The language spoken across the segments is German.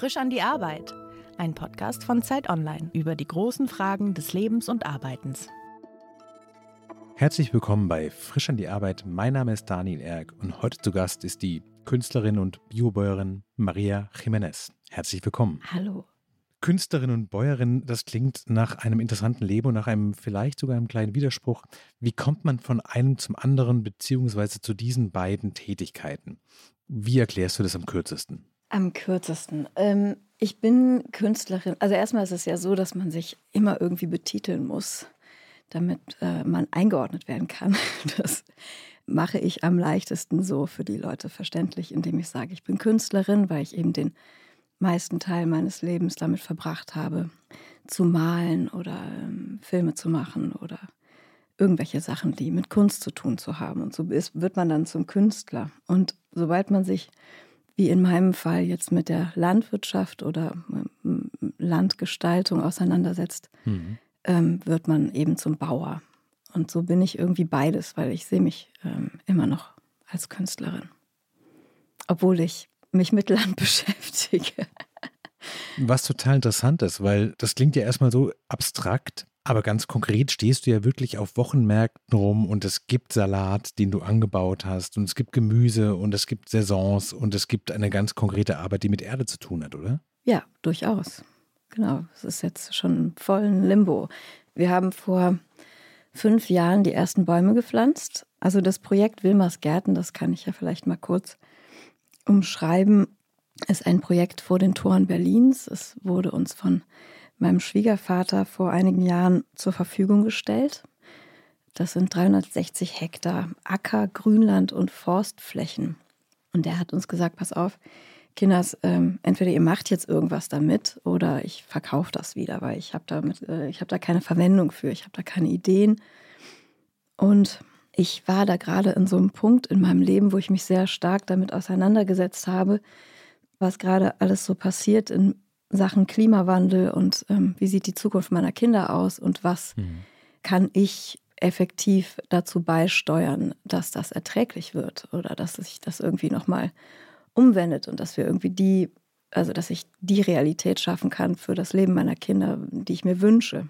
Frisch an die Arbeit. Ein Podcast von Zeit Online über die großen Fragen des Lebens und Arbeitens. Herzlich willkommen bei Frisch an die Arbeit. Mein Name ist Daniel Erck und heute zu Gast ist die Künstlerin und Biobäuerin Maria Jiménez. Herzlich willkommen. Hallo. Künstlerin und Bäuerin, das klingt nach einem interessanten Leben und nach einem vielleicht sogar einem kleinen Widerspruch. Wie kommt man von einem zum anderen beziehungsweise zu diesen beiden Tätigkeiten? Wie erklärst du das am kürzesten? Am kürzesten. Ähm, ich bin Künstlerin. Also erstmal ist es ja so, dass man sich immer irgendwie betiteln muss, damit äh, man eingeordnet werden kann. Das mache ich am leichtesten so für die Leute verständlich, indem ich sage, ich bin Künstlerin, weil ich eben den meisten Teil meines Lebens damit verbracht habe, zu malen oder ähm, Filme zu machen oder irgendwelche Sachen, die mit Kunst zu tun zu haben. Und so ist, wird man dann zum Künstler. Und sobald man sich wie in meinem Fall jetzt mit der Landwirtschaft oder ähm, Landgestaltung auseinandersetzt, mhm. ähm, wird man eben zum Bauer. Und so bin ich irgendwie beides, weil ich sehe mich ähm, immer noch als Künstlerin. Obwohl ich mich mit Land beschäftige. Was total interessant ist, weil das klingt ja erstmal so abstrakt, aber ganz konkret stehst du ja wirklich auf Wochenmärkten rum und es gibt Salat, den du angebaut hast und es gibt Gemüse und es gibt Saisons und es gibt eine ganz konkrete Arbeit, die mit Erde zu tun hat, oder? Ja, durchaus. Genau, es ist jetzt schon voll ein Limbo. Wir haben vor fünf Jahren die ersten Bäume gepflanzt. Also das Projekt Wilmers Gärten, das kann ich ja vielleicht mal kurz umschreiben, ist ein Projekt vor den Toren Berlins. Es wurde uns von meinem Schwiegervater vor einigen Jahren zur Verfügung gestellt. Das sind 360 Hektar Acker, Grünland und Forstflächen. Und er hat uns gesagt, pass auf, Kinders, ähm, entweder ihr macht jetzt irgendwas damit oder ich verkaufe das wieder, weil ich habe äh, ich habe da keine Verwendung für, ich habe da keine Ideen. Und ich war da gerade in so einem Punkt in meinem Leben, wo ich mich sehr stark damit auseinandergesetzt habe, was gerade alles so passiert in Sachen Klimawandel und ähm, wie sieht die Zukunft meiner Kinder aus und was mhm. kann ich effektiv dazu beisteuern, dass das erträglich wird oder dass sich das irgendwie nochmal umwendet und dass wir irgendwie die, also dass ich die Realität schaffen kann für das Leben meiner Kinder, die ich mir wünsche.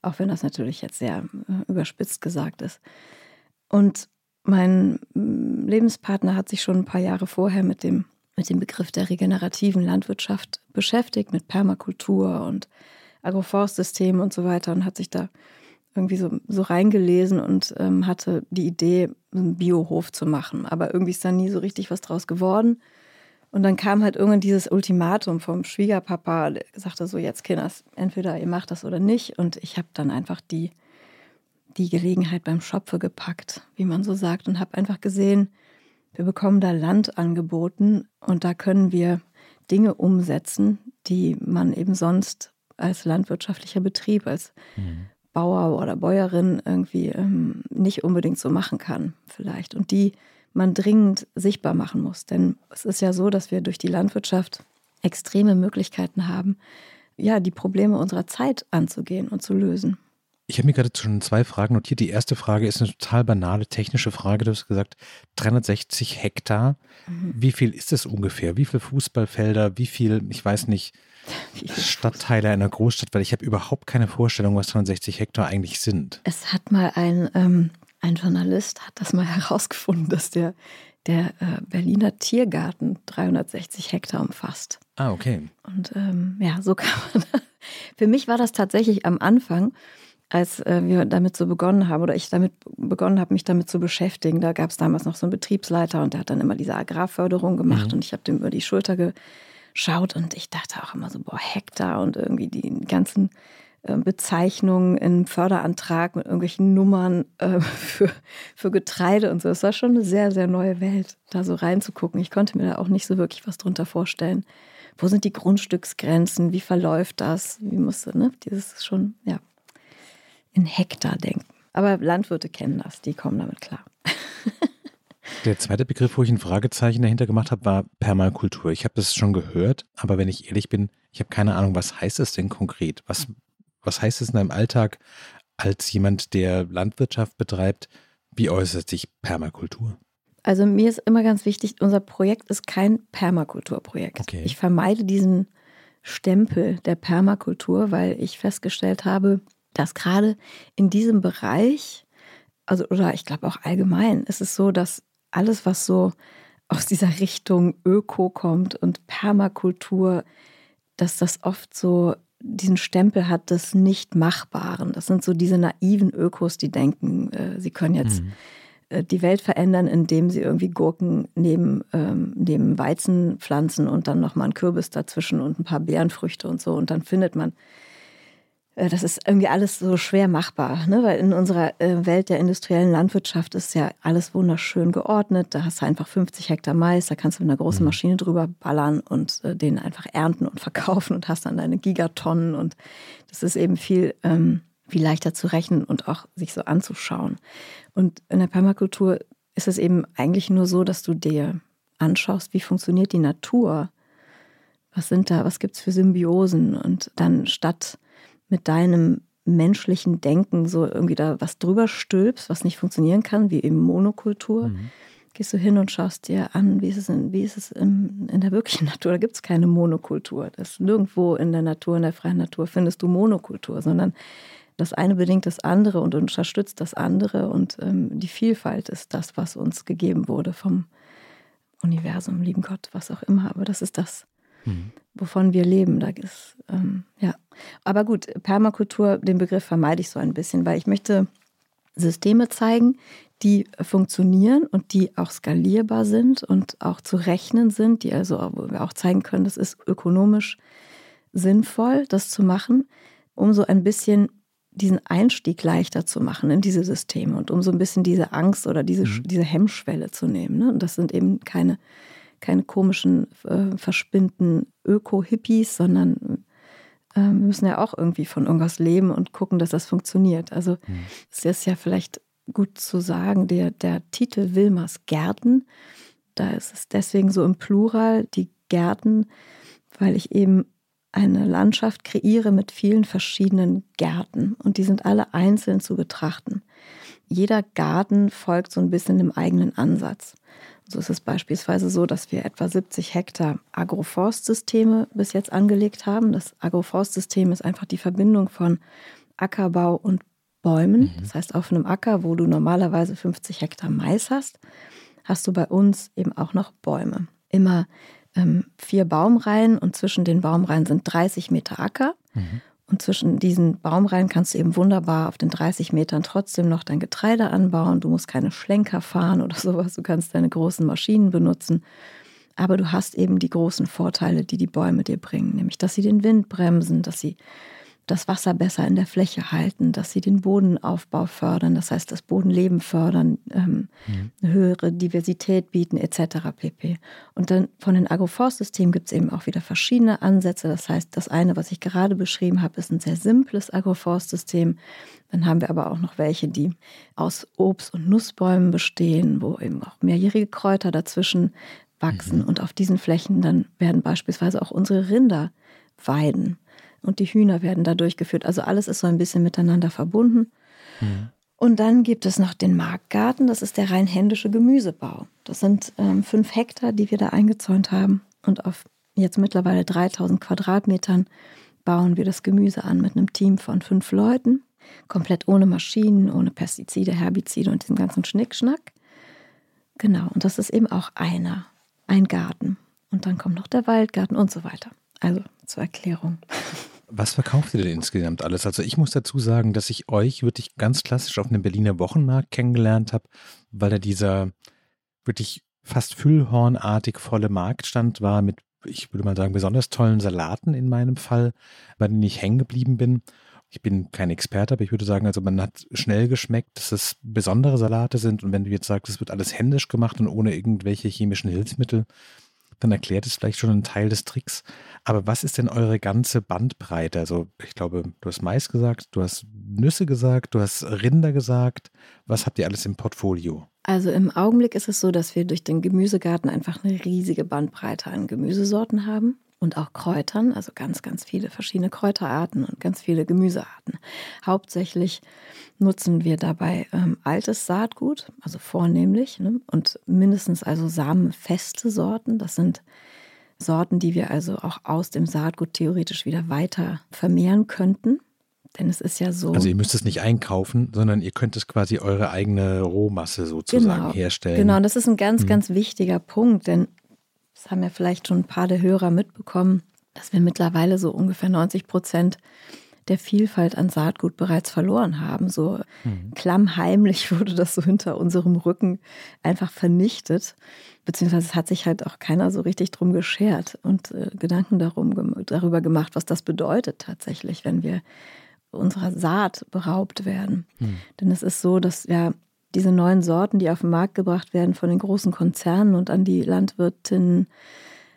Auch wenn das natürlich jetzt sehr äh, überspitzt gesagt ist. Und mein mm, Lebenspartner hat sich schon ein paar Jahre vorher mit dem mit dem Begriff der regenerativen Landwirtschaft beschäftigt, mit Permakultur und Agroforstsystemen und so weiter und hat sich da irgendwie so, so reingelesen und ähm, hatte die Idee, einen Biohof zu machen. Aber irgendwie ist da nie so richtig was draus geworden. Und dann kam halt irgendwann dieses Ultimatum vom Schwiegerpapa, der sagte so, jetzt Kinders, entweder ihr macht das oder nicht. Und ich habe dann einfach die, die Gelegenheit beim Schopfe gepackt, wie man so sagt, und habe einfach gesehen, wir bekommen da Land angeboten und da können wir Dinge umsetzen, die man eben sonst als landwirtschaftlicher Betrieb, als mhm. Bauer oder Bäuerin irgendwie ähm, nicht unbedingt so machen kann, vielleicht. Und die man dringend sichtbar machen muss. Denn es ist ja so, dass wir durch die Landwirtschaft extreme Möglichkeiten haben, ja, die Probleme unserer Zeit anzugehen und zu lösen. Ich habe mir gerade schon zwei Fragen notiert. Die erste Frage ist eine total banale technische Frage. Du hast gesagt, 360 Hektar. Mhm. Wie viel ist es ungefähr? Wie viele Fußballfelder? Wie viel, ich weiß nicht, Stadtteile einer Großstadt? Weil ich habe überhaupt keine Vorstellung, was 360 Hektar eigentlich sind. Es hat mal ein, ähm, ein Journalist hat das mal herausgefunden, dass der, der äh, Berliner Tiergarten 360 Hektar umfasst. Ah, okay. Und ähm, ja, so kann man. Für mich war das tatsächlich am Anfang als äh, wir damit so begonnen haben oder ich damit begonnen habe, mich damit zu beschäftigen, da gab es damals noch so einen Betriebsleiter und der hat dann immer diese Agrarförderung gemacht mhm. und ich habe dem über die Schulter geschaut und ich dachte auch immer so, boah, Hektar und irgendwie die ganzen äh, Bezeichnungen im Förderantrag mit irgendwelchen Nummern äh, für, für Getreide und so. Es war schon eine sehr, sehr neue Welt, da so reinzugucken. Ich konnte mir da auch nicht so wirklich was drunter vorstellen. Wo sind die Grundstücksgrenzen? Wie verläuft das? Wie musste, ne? Dieses schon, ja, in Hektar denken. Aber Landwirte kennen das, die kommen damit klar. Der zweite Begriff, wo ich ein Fragezeichen dahinter gemacht habe, war Permakultur. Ich habe das schon gehört, aber wenn ich ehrlich bin, ich habe keine Ahnung, was heißt es denn konkret? Was, was heißt es in deinem Alltag als jemand, der Landwirtschaft betreibt? Wie äußert sich Permakultur? Also mir ist immer ganz wichtig, unser Projekt ist kein Permakulturprojekt. Okay. Ich vermeide diesen Stempel der Permakultur, weil ich festgestellt habe, dass gerade in diesem Bereich, also oder ich glaube auch allgemein, ist es so, dass alles, was so aus dieser Richtung Öko kommt und Permakultur, dass das oft so diesen Stempel hat des Nicht-Machbaren. Das sind so diese naiven Ökos, die denken, äh, sie können jetzt mhm. äh, die Welt verändern, indem sie irgendwie Gurken neben, ähm, neben Weizen pflanzen und dann nochmal einen Kürbis dazwischen und ein paar Beerenfrüchte und so. Und dann findet man das ist irgendwie alles so schwer machbar, ne? weil in unserer äh, Welt der industriellen Landwirtschaft ist ja alles wunderschön geordnet. Da hast du einfach 50 Hektar Mais, da kannst du mit einer großen mhm. Maschine drüber ballern und äh, den einfach ernten und verkaufen und hast dann deine Gigatonnen. Und das ist eben viel, ähm, viel leichter zu rechnen und auch sich so anzuschauen. Und in der Permakultur ist es eben eigentlich nur so, dass du dir anschaust, wie funktioniert die Natur. Was sind da, was gibt es für Symbiosen? Und dann statt mit deinem menschlichen Denken so irgendwie da was drüber stülpst, was nicht funktionieren kann, wie eben Monokultur, mhm. gehst du hin und schaust dir an, wie ist es in, wie ist es in, in der wirklichen Natur. Da gibt es keine Monokultur. Das nirgendwo in der Natur, in der freien Natur findest du Monokultur, sondern das eine bedingt das andere und unterstützt das andere. Und ähm, die Vielfalt ist das, was uns gegeben wurde vom Universum, lieben Gott, was auch immer. Aber das ist das, mhm. Wovon wir leben. Da ist, ähm, ja. Aber gut, Permakultur, den Begriff vermeide ich so ein bisschen, weil ich möchte Systeme zeigen, die funktionieren und die auch skalierbar sind und auch zu rechnen sind, die also wo wir auch zeigen können, das ist ökonomisch sinnvoll, das zu machen, um so ein bisschen diesen Einstieg leichter zu machen in diese Systeme und um so ein bisschen diese Angst oder diese, mhm. diese Hemmschwelle zu nehmen. Ne? Und das sind eben keine keine komischen, äh, verspinnten Öko-Hippies, sondern äh, wir müssen ja auch irgendwie von irgendwas leben und gucken, dass das funktioniert. Also mhm. es ist ja vielleicht gut zu sagen, der, der Titel Wilmers Gärten, da ist es deswegen so im Plural, die Gärten, weil ich eben eine Landschaft kreiere mit vielen verschiedenen Gärten und die sind alle einzeln zu betrachten. Jeder Garten folgt so ein bisschen dem eigenen Ansatz. So ist es beispielsweise so, dass wir etwa 70 Hektar Agroforstsysteme bis jetzt angelegt haben. Das Agroforstsystem ist einfach die Verbindung von Ackerbau und Bäumen. Mhm. Das heißt, auf einem Acker, wo du normalerweise 50 Hektar Mais hast, hast du bei uns eben auch noch Bäume. Immer ähm, vier Baumreihen und zwischen den Baumreihen sind 30 Meter Acker. Mhm. Und zwischen diesen Baumreihen kannst du eben wunderbar auf den 30 Metern trotzdem noch dein Getreide anbauen. Du musst keine Schlenker fahren oder sowas. Du kannst deine großen Maschinen benutzen. Aber du hast eben die großen Vorteile, die die Bäume dir bringen, nämlich dass sie den Wind bremsen, dass sie das Wasser besser in der Fläche halten, dass sie den Bodenaufbau fördern, das heißt das Bodenleben fördern, ähm, mhm. eine höhere Diversität bieten etc. pp. Und dann von den Agroforstsystemen gibt es eben auch wieder verschiedene Ansätze. Das heißt, das eine, was ich gerade beschrieben habe, ist ein sehr simples Agroforstsystem. Dann haben wir aber auch noch welche, die aus Obst- und Nussbäumen bestehen, wo eben auch mehrjährige Kräuter dazwischen wachsen. Mhm. Und auf diesen Flächen dann werden beispielsweise auch unsere Rinder weiden und die Hühner werden da durchgeführt. Also alles ist so ein bisschen miteinander verbunden. Mhm. Und dann gibt es noch den Marktgarten, das ist der rein händische Gemüsebau. Das sind ähm, fünf Hektar, die wir da eingezäunt haben. Und auf jetzt mittlerweile 3000 Quadratmetern bauen wir das Gemüse an mit einem Team von fünf Leuten. Komplett ohne Maschinen, ohne Pestizide, Herbizide und diesem ganzen Schnickschnack. Genau, und das ist eben auch einer, ein Garten. Und dann kommt noch der Waldgarten und so weiter. Also zur Erklärung. Was verkauft ihr denn insgesamt alles? Also ich muss dazu sagen, dass ich euch wirklich ganz klassisch auf einem Berliner Wochenmarkt kennengelernt habe, weil da dieser wirklich fast füllhornartig volle Marktstand war mit, ich würde mal sagen, besonders tollen Salaten in meinem Fall, bei denen ich hängen geblieben bin. Ich bin kein Experte, aber ich würde sagen, also man hat schnell geschmeckt, dass es besondere Salate sind und wenn du jetzt sagst, es wird alles händisch gemacht und ohne irgendwelche chemischen Hilfsmittel, dann erklärt es vielleicht schon einen Teil des Tricks. Aber was ist denn eure ganze Bandbreite? Also ich glaube, du hast Mais gesagt, du hast Nüsse gesagt, du hast Rinder gesagt. Was habt ihr alles im Portfolio? Also im Augenblick ist es so, dass wir durch den Gemüsegarten einfach eine riesige Bandbreite an Gemüsesorten haben und auch Kräutern, also ganz, ganz viele verschiedene Kräuterarten und ganz viele Gemüsearten. Hauptsächlich nutzen wir dabei ähm, altes Saatgut, also vornehmlich, ne? und mindestens also samenfeste Sorten. Das sind Sorten, die wir also auch aus dem Saatgut theoretisch wieder weiter vermehren könnten. Denn es ist ja so. Also ihr müsst es nicht einkaufen, sondern ihr könnt es quasi eure eigene Rohmasse sozusagen genau, herstellen. Genau, und das ist ein ganz, hm. ganz wichtiger Punkt, denn das haben ja vielleicht schon ein paar der Hörer mitbekommen, dass wir mittlerweile so ungefähr 90 Prozent der Vielfalt an Saatgut bereits verloren haben. So mhm. klammheimlich wurde das so hinter unserem Rücken einfach vernichtet. Beziehungsweise es hat sich halt auch keiner so richtig drum geschert und äh, Gedanken darum, darüber gemacht, was das bedeutet tatsächlich, wenn wir unserer Saat beraubt werden. Mhm. Denn es ist so, dass ja diese neuen Sorten, die auf den Markt gebracht werden von den großen Konzernen und an die Landwirtinnen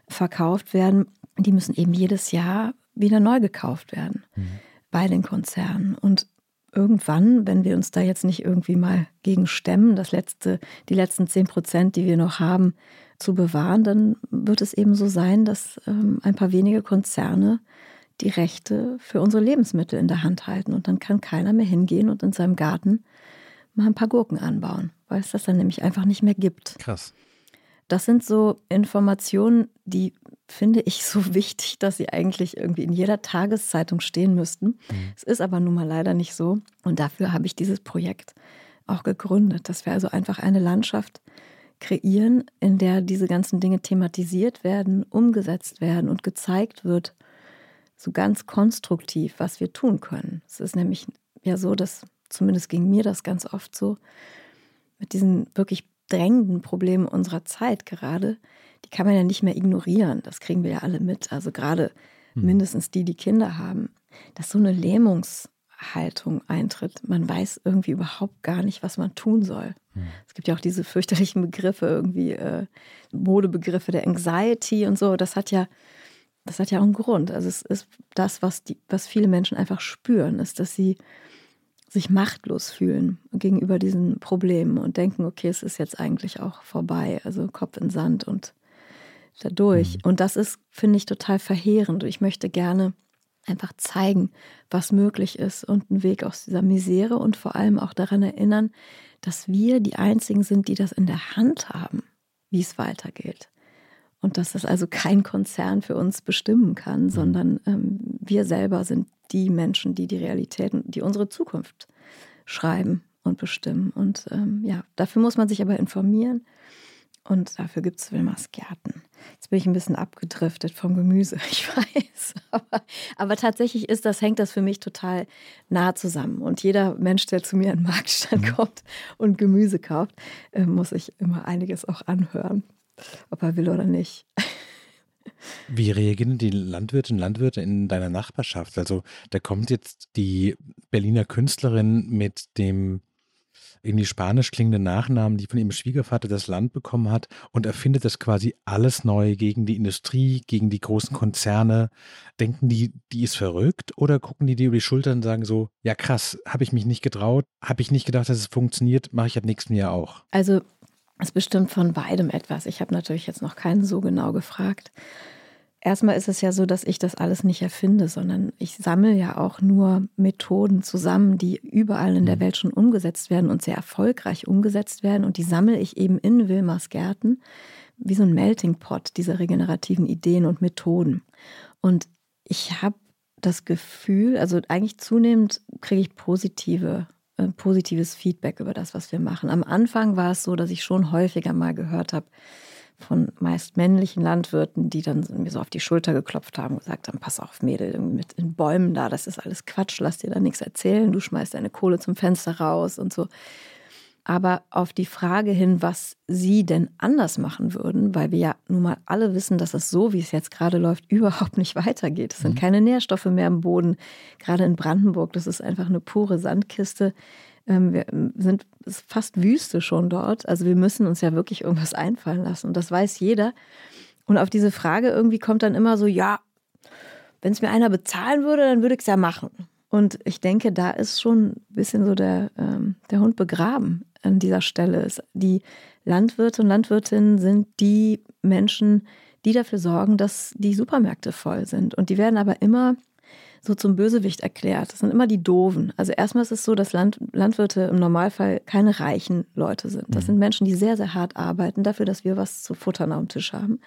verkauft werden, die müssen eben jedes Jahr wieder neu gekauft werden. Mhm bei den Konzernen. Und irgendwann, wenn wir uns da jetzt nicht irgendwie mal gegen stemmen, das letzte, die letzten zehn Prozent, die wir noch haben, zu bewahren, dann wird es eben so sein, dass ähm, ein paar wenige Konzerne die Rechte für unsere Lebensmittel in der Hand halten. Und dann kann keiner mehr hingehen und in seinem Garten mal ein paar Gurken anbauen, weil es das dann nämlich einfach nicht mehr gibt. Krass. Das sind so Informationen, die finde ich so wichtig, dass sie eigentlich irgendwie in jeder Tageszeitung stehen müssten. Mhm. Es ist aber nun mal leider nicht so. Und dafür habe ich dieses Projekt auch gegründet, dass wir also einfach eine Landschaft kreieren, in der diese ganzen Dinge thematisiert werden, umgesetzt werden und gezeigt wird, so ganz konstruktiv, was wir tun können. Es ist nämlich ja so, dass zumindest ging mir das ganz oft so, mit diesen wirklich drängenden Probleme unserer Zeit gerade, die kann man ja nicht mehr ignorieren. Das kriegen wir ja alle mit. Also gerade mhm. mindestens die, die Kinder haben, dass so eine Lähmungshaltung eintritt. Man weiß irgendwie überhaupt gar nicht, was man tun soll. Mhm. Es gibt ja auch diese fürchterlichen Begriffe, irgendwie äh, Modebegriffe der Anxiety und so. Das hat ja, das hat ja auch einen Grund. Also es ist das, was, die, was viele Menschen einfach spüren, ist, dass sie sich machtlos fühlen gegenüber diesen Problemen und denken, okay, es ist jetzt eigentlich auch vorbei. Also Kopf in Sand und dadurch. Mhm. Und das ist, finde ich, total verheerend. Und ich möchte gerne einfach zeigen, was möglich ist und einen Weg aus dieser Misere und vor allem auch daran erinnern, dass wir die Einzigen sind, die das in der Hand haben, wie es weitergeht. Und dass das also kein Konzern für uns bestimmen kann, mhm. sondern ähm, wir selber sind die Menschen, die die Realitäten, die unsere Zukunft schreiben und bestimmen. Und ähm, ja, dafür muss man sich aber informieren. Und dafür gibt es Wilmers Gärten. Jetzt bin ich ein bisschen abgedriftet vom Gemüse, ich weiß. Aber, aber, tatsächlich ist das, hängt das für mich total nah zusammen. Und jeder Mensch, der zu mir in den Marktstand mhm. kommt und Gemüse kauft, äh, muss sich immer einiges auch anhören, ob er will oder nicht. Wie reagieren die Landwirtinnen und Landwirte in deiner Nachbarschaft? Also da kommt jetzt die Berliner Künstlerin mit dem irgendwie spanisch klingenden Nachnamen, die von ihrem Schwiegervater das Land bekommen hat und erfindet das quasi alles neu gegen die Industrie, gegen die großen Konzerne. Denken die, die ist verrückt oder gucken die dir über die Schulter und sagen so, ja krass, habe ich mich nicht getraut, habe ich nicht gedacht, dass es funktioniert, mache ich ab nächsten Jahr auch. Also es bestimmt von beidem etwas. Ich habe natürlich jetzt noch keinen so genau gefragt. Erstmal ist es ja so, dass ich das alles nicht erfinde, sondern ich sammle ja auch nur Methoden zusammen, die überall in der mhm. Welt schon umgesetzt werden und sehr erfolgreich umgesetzt werden. Und die sammle ich eben in Wilmers Gärten wie so ein Melting Pot dieser regenerativen Ideen und Methoden. Und ich habe das Gefühl, also eigentlich zunehmend kriege ich positive positives Feedback über das, was wir machen. Am Anfang war es so, dass ich schon häufiger mal gehört habe von meist männlichen Landwirten, die dann mir so auf die Schulter geklopft haben und gesagt haben, pass auf Mädel, mit den Bäumen da, das ist alles Quatsch, lass dir da nichts erzählen, du schmeißt deine Kohle zum Fenster raus und so. Aber auf die Frage hin, was sie denn anders machen würden, weil wir ja nun mal alle wissen, dass es so, wie es jetzt gerade läuft, überhaupt nicht weitergeht. Es sind mhm. keine Nährstoffe mehr im Boden. Gerade in Brandenburg, das ist einfach eine pure Sandkiste. Ähm, wir ähm, sind fast Wüste schon dort. Also wir müssen uns ja wirklich irgendwas einfallen lassen. Und das weiß jeder. Und auf diese Frage irgendwie kommt dann immer so, ja, wenn es mir einer bezahlen würde, dann würde ich es ja machen. Und ich denke, da ist schon ein bisschen so der, ähm, der Hund begraben an dieser Stelle ist. Die Landwirte und Landwirtinnen sind die Menschen, die dafür sorgen, dass die Supermärkte voll sind. Und die werden aber immer so zum Bösewicht erklärt. Das sind immer die Doofen. Also erstmal ist es so, dass Land, Landwirte im Normalfall keine reichen Leute sind. Das mhm. sind Menschen, die sehr, sehr hart arbeiten dafür, dass wir was zu futtern am Tisch haben.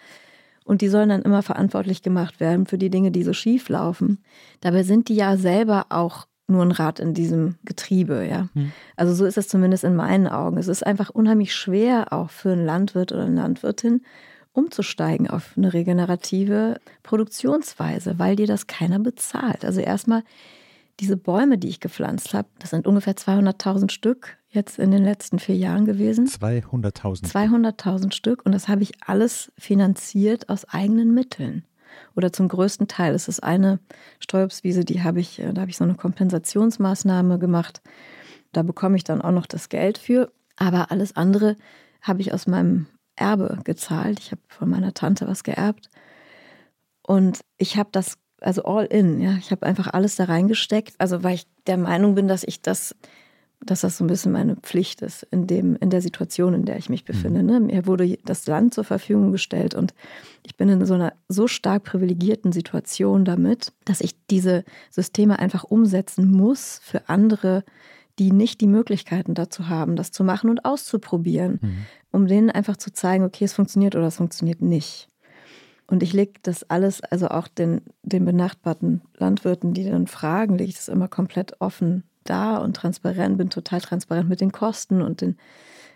Und die sollen dann immer verantwortlich gemacht werden für die Dinge, die so schief laufen. Dabei sind die ja selber auch nur ein Rad in diesem Getriebe, ja. Hm. Also so ist es zumindest in meinen Augen. Es ist einfach unheimlich schwer, auch für einen Landwirt oder eine Landwirtin, umzusteigen auf eine regenerative Produktionsweise, weil dir das keiner bezahlt. Also erstmal diese Bäume, die ich gepflanzt habe, das sind ungefähr 200.000 Stück jetzt in den letzten vier Jahren gewesen. 200.000. 200.000 Stück und das habe ich alles finanziert aus eigenen Mitteln oder zum größten Teil. Es ist eine Steuerbswiese, die habe ich, äh, da habe ich so eine Kompensationsmaßnahme gemacht. Da bekomme ich dann auch noch das Geld für. Aber alles andere habe ich aus meinem Erbe gezahlt. Ich habe von meiner Tante was geerbt. Und ich habe das, also all in, ja, ich habe einfach alles da reingesteckt. Also weil ich der Meinung bin, dass ich das dass das so ein bisschen meine Pflicht ist in, dem, in der Situation, in der ich mich befinde. Mhm. Ne? Mir wurde das Land zur Verfügung gestellt und ich bin in so einer so stark privilegierten Situation damit, dass ich diese Systeme einfach umsetzen muss für andere, die nicht die Möglichkeiten dazu haben, das zu machen und auszuprobieren, mhm. um denen einfach zu zeigen, okay, es funktioniert oder es funktioniert nicht. Und ich lege das alles, also auch den, den benachbarten Landwirten, die dann fragen, lege ich das immer komplett offen da und transparent, bin total transparent mit den Kosten und den,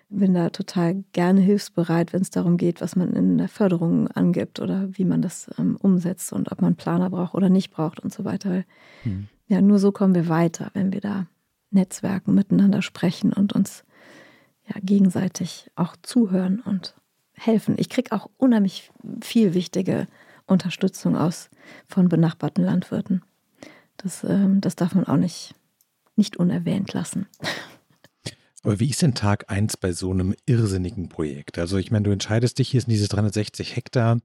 bin da total gerne hilfsbereit, wenn es darum geht, was man in der Förderung angibt oder wie man das ähm, umsetzt und ob man Planer braucht oder nicht braucht und so weiter. Hm. Ja, nur so kommen wir weiter, wenn wir da Netzwerken miteinander sprechen und uns ja, gegenseitig auch zuhören und helfen. Ich kriege auch unheimlich viel wichtige Unterstützung aus von benachbarten Landwirten. Das, ähm, das darf man auch nicht nicht unerwähnt lassen. Aber wie ist denn Tag 1 bei so einem irrsinnigen Projekt? Also ich meine, du entscheidest dich, hier sind diese 360 Hektar.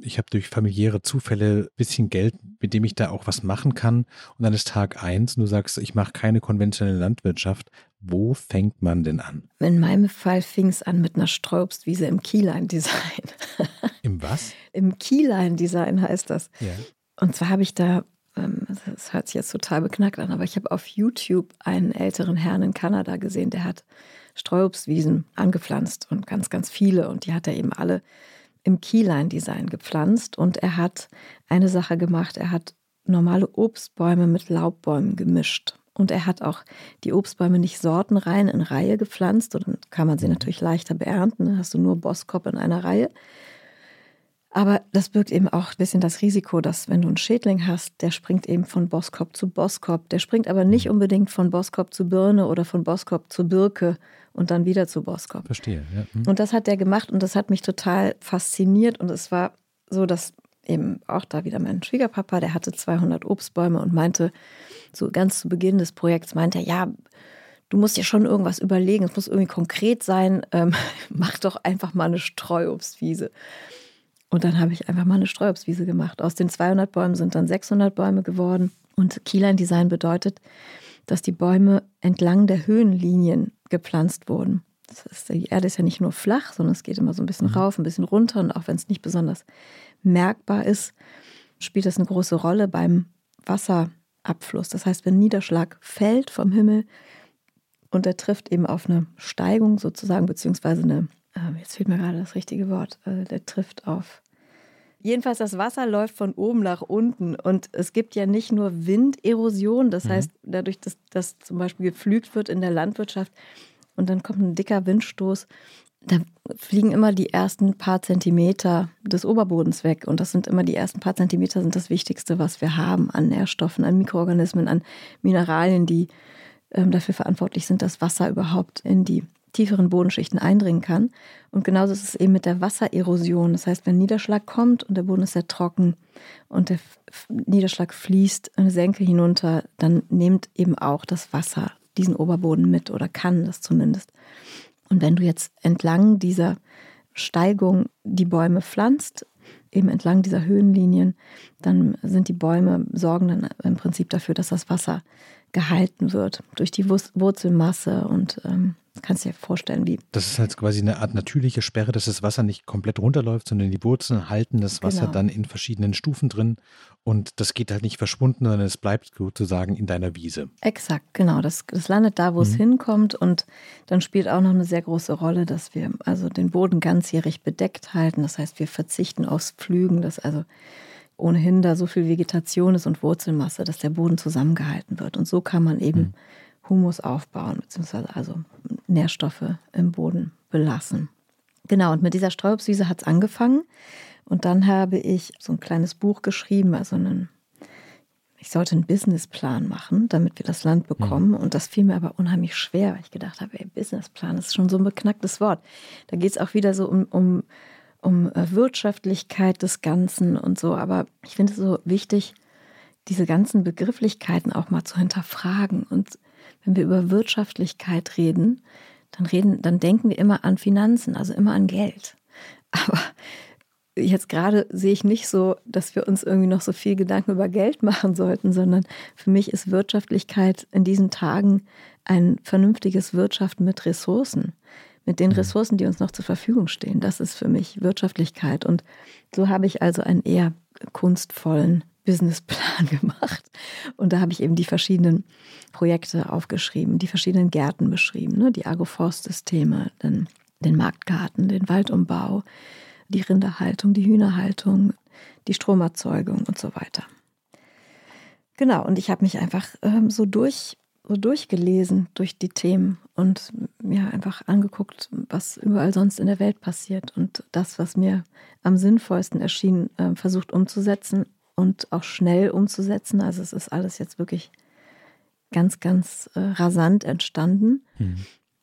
Ich habe durch familiäre Zufälle ein bisschen Geld, mit dem ich da auch was machen kann. Und dann ist Tag 1 und du sagst, ich mache keine konventionelle Landwirtschaft. Wo fängt man denn an? In meinem Fall fing es an mit einer Streuobstwiese im Keyline-Design. Im was? Im Keyline-Design heißt das. Ja. Und zwar habe ich da das hört sich jetzt total beknackt an, aber ich habe auf YouTube einen älteren Herrn in Kanada gesehen, der hat Streuobstwiesen angepflanzt und ganz, ganz viele. Und die hat er eben alle im Keyline-Design gepflanzt. Und er hat eine Sache gemacht, er hat normale Obstbäume mit Laubbäumen gemischt. Und er hat auch die Obstbäume nicht sortenrein in Reihe gepflanzt. Und dann kann man sie natürlich leichter beernten. Dann hast du nur Boskop in einer Reihe. Aber das birgt eben auch ein bisschen das Risiko, dass wenn du einen Schädling hast, der springt eben von Boskop zu Boskop. Der springt aber nicht mhm. unbedingt von Boskop zu Birne oder von Boskop zu Birke und dann wieder zu Boskop. Verstehe, ja. Mhm. Und das hat der gemacht und das hat mich total fasziniert. Und es war so, dass eben auch da wieder mein Schwiegerpapa, der hatte 200 Obstbäume und meinte, so ganz zu Beginn des Projekts, meinte er, ja, du musst dir schon irgendwas überlegen, es muss irgendwie konkret sein, ähm, mach doch einfach mal eine Streuobstwiese. Und dann habe ich einfach mal eine Streuobstwiese gemacht. Aus den 200 Bäumen sind dann 600 Bäume geworden. Und Keyline Design bedeutet, dass die Bäume entlang der Höhenlinien gepflanzt wurden. Das ist, die Erde ist ja nicht nur flach, sondern es geht immer so ein bisschen mhm. rauf, ein bisschen runter. Und auch wenn es nicht besonders merkbar ist, spielt das eine große Rolle beim Wasserabfluss. Das heißt, wenn Niederschlag fällt vom Himmel und er trifft eben auf eine Steigung sozusagen, beziehungsweise eine, jetzt fehlt mir gerade das richtige Wort, also der trifft auf Jedenfalls, das Wasser läuft von oben nach unten und es gibt ja nicht nur Winderosion, das mhm. heißt, dadurch, dass das zum Beispiel gepflügt wird in der Landwirtschaft und dann kommt ein dicker Windstoß, da fliegen immer die ersten paar Zentimeter des Oberbodens weg. Und das sind immer die ersten paar Zentimeter, sind das Wichtigste, was wir haben an Nährstoffen, an Mikroorganismen, an Mineralien, die ähm, dafür verantwortlich sind, dass Wasser überhaupt in die tieferen Bodenschichten eindringen kann. Und genauso ist es eben mit der Wassererosion. Das heißt, wenn Niederschlag kommt und der Boden ist sehr trocken und der Niederschlag fließt eine Senke hinunter, dann nimmt eben auch das Wasser diesen Oberboden mit oder kann das zumindest. Und wenn du jetzt entlang dieser Steigung die Bäume pflanzt, eben entlang dieser Höhenlinien, dann sind die Bäume, sorgen dann im Prinzip dafür, dass das Wasser gehalten wird durch die Wurzelmasse und ähm, kannst dir vorstellen, wie. Das ist halt quasi eine Art natürliche Sperre, dass das Wasser nicht komplett runterläuft, sondern die Wurzeln halten das Wasser Genau. dann in verschiedenen Stufen drin und das geht halt nicht verschwunden, sondern es bleibt sozusagen in deiner Wiese. Exakt, genau. Das, das landet da, wo es Mhm. hinkommt. Und dann spielt auch noch eine sehr große Rolle, dass wir also den Boden ganzjährig bedeckt halten. Das heißt, wir verzichten aufs Pflügen, dass also ohnehin da so viel Vegetation ist und Wurzelmasse, dass der Boden zusammengehalten wird. Und so kann man eben Mhm. Humus aufbauen, beziehungsweise also Nährstoffe im Boden belassen. Genau, und mit dieser Streuobstwiese hat es angefangen. Und dann habe ich so ein kleines Buch geschrieben, also einen ich sollte einen Businessplan machen, damit wir das Land bekommen. Und das fiel mir aber unheimlich schwer, weil ich gedacht habe, ey, Businessplan ist schon so ein beknacktes Wort. Da geht es auch wieder so um, um, um äh, Wirtschaftlichkeit des Ganzen und so. Aber ich finde es so wichtig, diese ganzen Begrifflichkeiten auch mal zu hinterfragen. Und wenn wir über Wirtschaftlichkeit reden, dann reden, dann denken wir immer an Finanzen, also immer an Geld. Aber jetzt gerade sehe ich nicht so, dass wir uns irgendwie noch so viel Gedanken über Geld machen sollten, sondern für mich ist Wirtschaftlichkeit in diesen Tagen ein vernünftiges Wirtschaften mit Ressourcen, mit den Ressourcen, die uns noch zur Verfügung stehen. Das ist für mich Wirtschaftlichkeit. Und so habe ich also einen eher kunstvollen Businessplan gemacht. Und da habe ich eben die verschiedenen Projekte aufgeschrieben, die verschiedenen Gärten beschrieben, ne? die Agroforstsysteme, den, den Marktgarten, den Waldumbau, die Rinderhaltung, die Hühnerhaltung, die Stromerzeugung und so weiter. Genau, und ich habe mich einfach ähm, so, durch, so durchgelesen durch die Themen und mir einfach angeguckt, was überall sonst in der Welt passiert und das, was mir am sinnvollsten erschien, äh, versucht umzusetzen und auch schnell umzusetzen. Also es ist alles jetzt wirklich ganz, ganz äh, rasant entstanden. Mhm.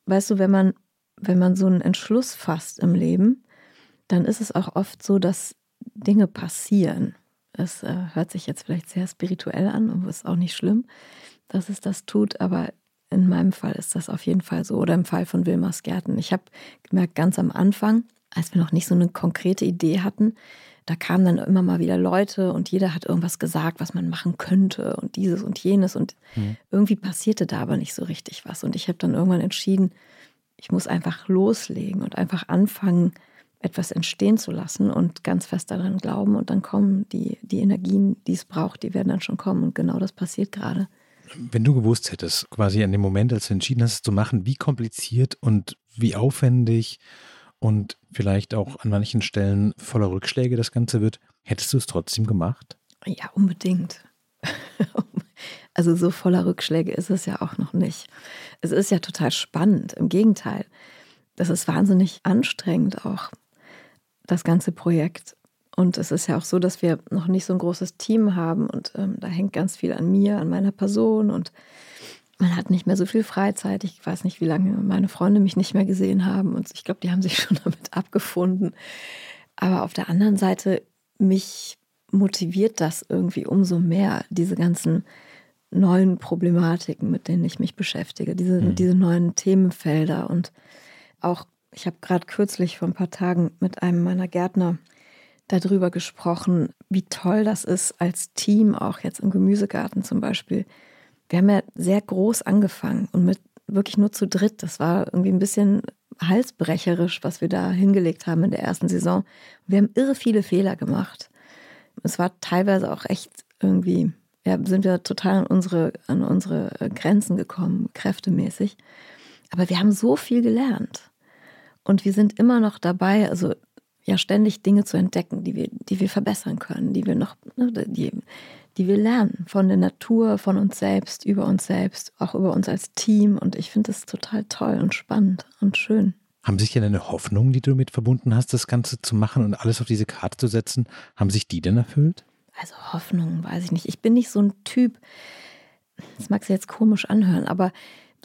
Weißt du, wenn man, wenn man so einen Entschluss fasst im Leben, dann ist es auch oft so, dass Dinge passieren. Es äh, hört sich jetzt vielleicht sehr spirituell an und ist auch nicht schlimm, dass es das tut, aber in meinem Fall ist das auf jeden Fall so. Oder im Fall von Wilmers Gärten. Ich habe gemerkt, ganz am Anfang, als wir noch nicht so eine konkrete Idee hatten, da kamen dann immer mal wieder Leute und jeder hat irgendwas gesagt, was man machen könnte und dieses und jenes. Und Mhm. irgendwie passierte da aber nicht so richtig was. Und ich habe dann irgendwann entschieden, ich muss einfach loslegen und einfach anfangen, etwas entstehen zu lassen und ganz fest daran glauben. Und dann kommen die, die Energien, die es braucht, die werden dann schon kommen. Und genau das passiert gerade. Wenn du gewusst hättest, quasi an dem Moment, als du entschieden hast, es zu machen, wie kompliziert und wie aufwendig und vielleicht auch an manchen Stellen voller Rückschläge das Ganze wird, hättest du es trotzdem gemacht? Ja, unbedingt. Also so voller Rückschläge ist es ja auch noch nicht. Es ist ja total spannend. Im Gegenteil, das ist wahnsinnig anstrengend auch, das ganze Projekt. Und es ist ja auch so, dass wir noch nicht so ein großes Team haben und ähm, da hängt ganz viel an mir, an meiner Person und man hat nicht mehr so viel Freizeit. Ich weiß nicht, wie lange meine Freunde mich nicht mehr gesehen haben und ich glaube, die haben sich schon damit abgefunden. Aber auf der anderen Seite, mich motiviert das irgendwie umso mehr, diese ganzen neuen Problematiken, mit denen ich mich beschäftige, diese, Mhm. diese neuen Themenfelder. Und auch, ich habe gerade kürzlich vor ein paar Tagen mit einem meiner Gärtner darüber gesprochen, wie toll das ist als Team, auch jetzt im Gemüsegarten zum Beispiel. Wir haben ja sehr groß angefangen und mit wirklich nur zu dritt. Das war irgendwie ein bisschen halsbrecherisch, was wir da hingelegt haben in der ersten Saison. Wir haben irre viele Fehler gemacht. Es war teilweise auch echt irgendwie, ja, sind wir total an unsere, an unsere Grenzen gekommen, kräftemäßig. Aber wir haben so viel gelernt. Und wir sind immer noch dabei, also ja, ständig Dinge zu entdecken, die wir, die wir verbessern können, die wir noch, ne, die, die wir lernen von der Natur, von uns selbst, über uns selbst, auch über uns als Team. Und ich finde es total toll und spannend und schön. Haben sich denn deine Hoffnungen, die du damit verbunden hast, das Ganze zu machen und alles auf diese Karte zu setzen, haben sich die denn erfüllt? Also Hoffnung, weiß ich nicht. Ich bin nicht so ein Typ, das mag sich jetzt komisch anhören, aber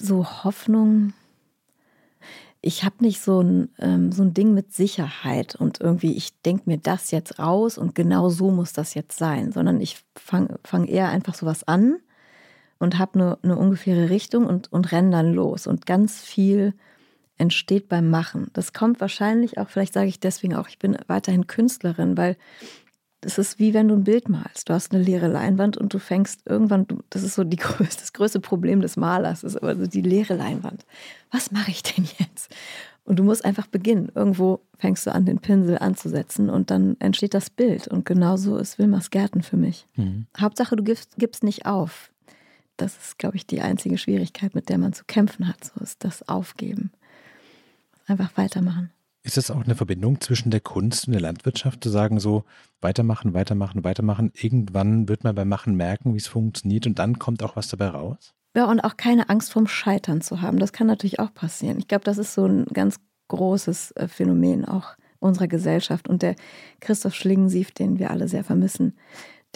so Hoffnung, ich habe nicht so ein, ähm, so ein Ding mit Sicherheit und irgendwie, ich denke mir das jetzt raus und genau so muss das jetzt sein, sondern ich fange fang eher einfach sowas an und habe eine, eine ungefähre Richtung und, und renne dann los. Und ganz viel entsteht beim Machen. Das kommt wahrscheinlich auch, vielleicht sage ich deswegen auch, ich bin weiterhin Künstlerin, weil Das ist wie wenn du ein Bild malst. Du hast eine leere Leinwand und du fängst irgendwann, das ist so die, das größte Problem des Malers, ist aber so die leere Leinwand. Was mache ich denn jetzt? Und du musst einfach beginnen. Irgendwo fängst du an, den Pinsel anzusetzen und dann entsteht das Bild. Und genauso ist Wilmers Gärten für mich. Mhm. Hauptsache, du gibst, gibst nicht auf. Das ist, glaube ich, die einzige Schwierigkeit, mit der man zu kämpfen hat. So ist das Aufgeben. Einfach weitermachen. Ist das auch eine Verbindung zwischen der Kunst und der Landwirtschaft, zu sagen, so weitermachen, weitermachen, weitermachen? Irgendwann wird man beim Machen merken, wie es funktioniert und dann kommt auch was dabei raus? Ja, und auch keine Angst vorm Scheitern zu haben. Das kann natürlich auch passieren. Ich glaube, das ist so ein ganz großes äh, Phänomen auch unserer Gesellschaft. Und der Christoph Schlingensief, den wir alle sehr vermissen,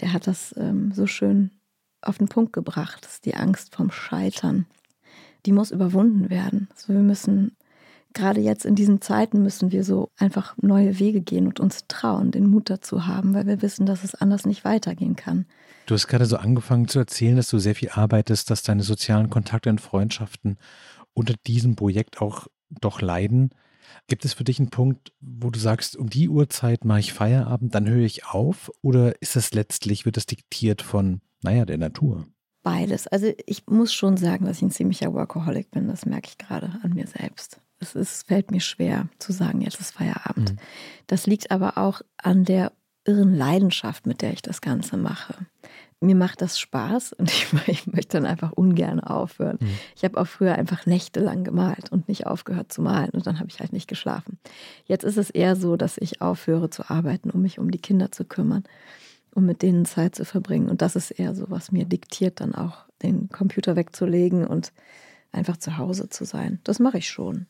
der hat das ähm, so schön auf den Punkt gebracht. Das ist die Angst vom Scheitern. Die muss überwunden werden. Also wir müssen, gerade jetzt in diesen Zeiten, müssen wir so einfach neue Wege gehen und uns trauen, den Mut dazu haben, weil wir wissen, dass es anders nicht weitergehen kann. Du hast gerade so angefangen zu erzählen, dass du sehr viel arbeitest, dass deine sozialen Kontakte und Freundschaften unter diesem Projekt auch doch leiden. Gibt es für dich einen Punkt, wo du sagst, um die Uhrzeit mache ich Feierabend, dann höre ich auf? Oder ist das letztlich, wird das diktiert von, naja, der Natur? Beides. Also ich muss schon sagen, dass ich ein ziemlicher Workaholic bin. Das merke ich gerade an mir selbst. Es ist, fällt mir schwer zu sagen, jetzt ist Feierabend. Mhm. Das liegt aber auch an der irren Leidenschaft, mit der ich das Ganze mache. Mir macht das Spaß und ich, ich möchte dann einfach ungern aufhören. Mhm. Ich habe auch früher einfach nächtelang gemalt und nicht aufgehört zu malen und dann habe ich halt nicht geschlafen. Jetzt ist es eher so, dass ich aufhöre zu arbeiten, um mich um die Kinder zu kümmern, um mit denen Zeit zu verbringen. Und das ist eher so, was mir diktiert, dann auch den Computer wegzulegen und einfach zu Hause zu sein. Das mache ich schon.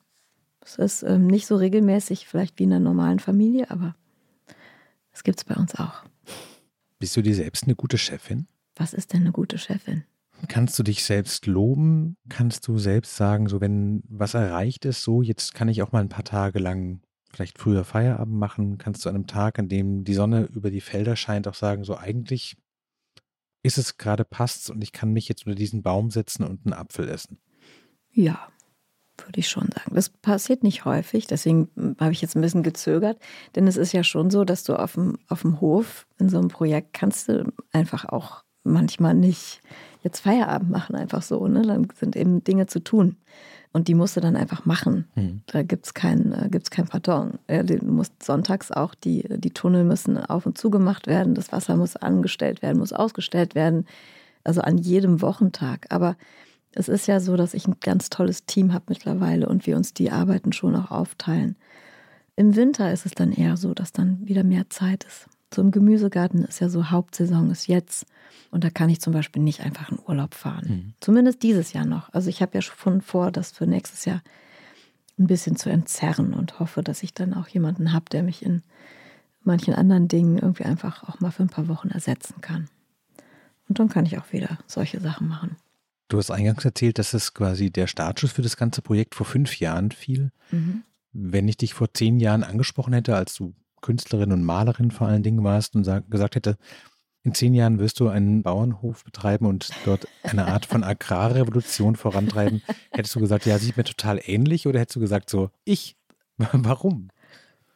Es ist ähm, nicht so regelmäßig, vielleicht wie in einer normalen Familie, aber das gibt es bei uns auch. Bist du dir selbst eine gute Chefin? Was ist denn eine gute Chefin? Kannst du dich selbst loben? Kannst du selbst sagen, so wenn was erreicht ist, so jetzt kann ich auch mal ein paar Tage lang vielleicht früher Feierabend machen? Kannst du an einem Tag, an dem die Sonne über die Felder scheint, auch sagen, so eigentlich ist es gerade passt und ich kann mich jetzt unter diesen Baum setzen und einen Apfel essen? Ja, würde ich schon sagen. Das passiert nicht häufig, deswegen habe ich jetzt ein bisschen gezögert, denn es ist ja schon so, dass du auf dem, auf dem Hof in so einem Projekt kannst du einfach auch manchmal nicht jetzt Feierabend machen, einfach so. Ne? Dann sind eben Dinge zu tun. Und die musst du dann einfach machen. Mhm. Da gibt es kein, äh, gibt's kein Pardon. Du musst sonntags auch, die, die Tunnel müssen auf und zu gemacht werden, das Wasser muss angestellt werden, muss ausgestellt werden. Also an jedem Wochentag. Aber es ist ja so, dass ich ein ganz tolles Team habe mittlerweile und wir uns die Arbeiten schon auch aufteilen. Im Winter ist es dann eher so, dass dann wieder mehr Zeit ist. So im Gemüsegarten ist ja so Hauptsaison ist jetzt. Und da kann ich zum Beispiel nicht einfach in Urlaub fahren. Mhm. Zumindest dieses Jahr noch. Also ich habe ja schon vor, das für nächstes Jahr ein bisschen zu entzerren und hoffe, dass ich dann auch jemanden habe, der mich in manchen anderen Dingen irgendwie einfach auch mal für ein paar Wochen ersetzen kann. Und dann kann ich auch wieder solche Sachen machen. Du hast eingangs erzählt, dass es quasi der Startschuss für das ganze Projekt vor fünf Jahren fiel. Mhm. Wenn ich dich vor zehn Jahren angesprochen hätte, als du Künstlerin und Malerin vor allen Dingen warst und gesagt hätte, in zehn Jahren wirst du einen Bauernhof betreiben und dort eine Art von Agrarrevolution vorantreiben. Hättest du gesagt, ja, sieht mir total ähnlich oder hättest du gesagt so, ich, warum?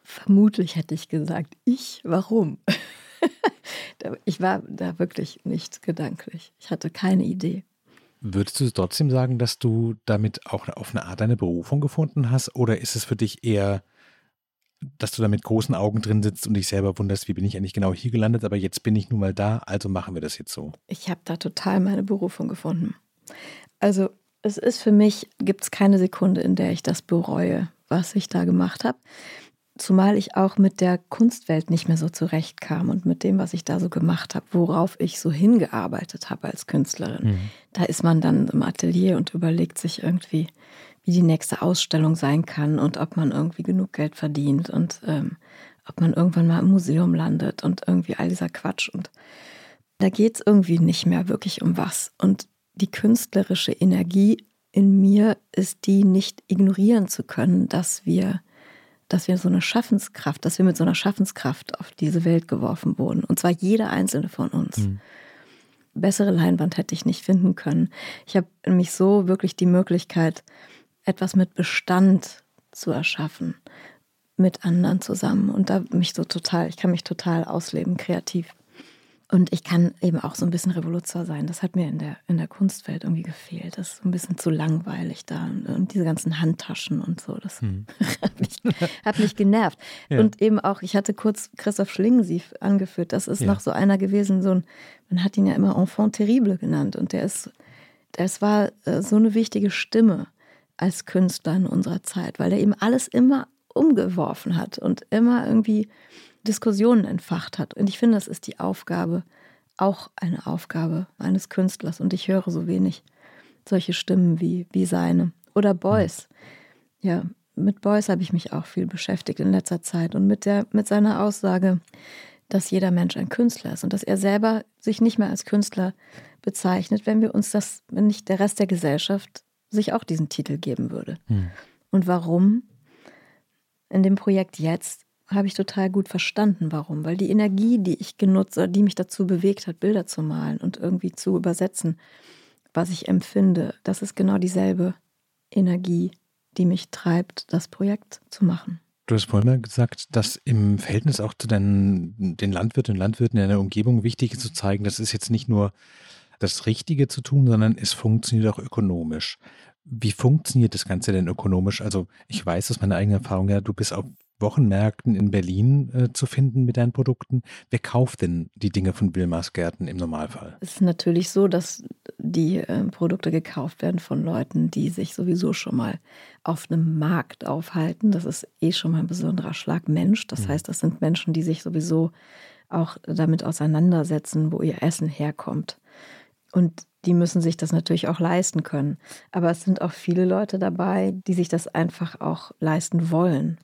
Vermutlich hätte ich gesagt, ich, warum? ich war da wirklich nicht gedanklich. Ich hatte keine Idee. Würdest du trotzdem sagen, dass du damit auch auf eine Art eine Berufung gefunden hast? Oder ist es für dich eher, dass du da mit großen Augen drin sitzt und dich selber wunderst, wie bin ich eigentlich genau hier gelandet, aber jetzt bin ich nun mal da, also machen wir das jetzt so? Ich habe da total meine Berufung gefunden. Also es ist für mich, gibt es keine Sekunde, in der ich das bereue, was ich da gemacht habe. Zumal ich auch mit der Kunstwelt nicht mehr so zurechtkam und mit dem, was ich da so gemacht habe, worauf ich so hingearbeitet habe als Künstlerin. Mhm. Da ist man dann im Atelier und überlegt sich irgendwie, wie die nächste Ausstellung sein kann und ob man irgendwie genug Geld verdient und ähm, ob man irgendwann mal im Museum landet und irgendwie all dieser Quatsch. Und da geht es irgendwie nicht mehr wirklich um was. Und die künstlerische Energie in mir ist die nicht ignorieren zu können, dass wir dass wir so eine Schaffenskraft, dass wir mit so einer Schaffenskraft auf diese Welt geworfen wurden. Und zwar jeder einzelne von uns. Mhm. Bessere Leinwand hätte ich nicht finden können. Ich habe nämlich so wirklich die Möglichkeit, etwas mit Bestand zu erschaffen. mit anderen zusammen und da mich so total, ich kann mich total ausleben, kreativ. Und ich kann eben auch so ein bisschen Revoluzer sein. Das hat mir in der, in der Kunstwelt irgendwie gefehlt. Das ist ein bisschen zu langweilig da. Und diese ganzen Handtaschen und so, das hm. hat, mich, hat, mich, genervt. Ja. Und eben auch, ich hatte kurz Christoph Schlingensief angeführt. Das ist ja. noch so einer gewesen, so ein, man hat ihn ja immer Enfant terrible genannt. Und der ist, das war äh, so eine wichtige Stimme als Künstler in unserer Zeit, weil er eben alles immer umgeworfen hat und immer irgendwie Diskussionen entfacht hat. Und ich finde, das ist die Aufgabe, auch eine Aufgabe eines Künstlers. Und ich höre so wenig solche Stimmen wie, wie seine. Oder Beuys. Ja, mit Beuys habe ich mich auch viel beschäftigt in letzter Zeit. Und mit, der, mit seiner Aussage, dass jeder Mensch ein Künstler ist und dass er selber sich nicht mehr als Künstler bezeichnet, wenn wir uns das, wenn nicht der Rest der Gesellschaft sich auch diesen Titel geben würde. Hm. Und warum? In dem Projekt jetzt habe ich total gut verstanden, warum. Weil die Energie, die ich genutzt, die mich dazu bewegt hat, Bilder zu malen und irgendwie zu übersetzen, was ich empfinde, das ist genau dieselbe Energie, die mich treibt, das Projekt zu machen. Du hast vorhin mal gesagt, dass im Verhältnis auch zu den, den Landwirten und Landwirten in der Umgebung wichtig ist zu zeigen, das ist jetzt nicht nur das Richtige zu tun, sondern es funktioniert auch ökonomisch. Wie funktioniert das Ganze denn ökonomisch? Also ich weiß aus meiner eigenen Erfahrung ja, du bist auf Wochenmärkten in Berlin äh, zu finden mit deinen Produkten. Wer kauft denn die Dinge von Wilmars Gärten im Normalfall? Es ist natürlich so, dass die äh, Produkte gekauft werden von Leuten, die sich sowieso schon mal auf einem Markt aufhalten. Das ist eh schon mal ein besonderer Schlag Mensch. Das mhm. heißt, das sind Menschen, die sich sowieso auch damit auseinandersetzen, wo ihr Essen herkommt. Und die müssen sich das natürlich auch leisten können. Aber es sind auch viele Leute dabei, die sich das einfach auch leisten wollen.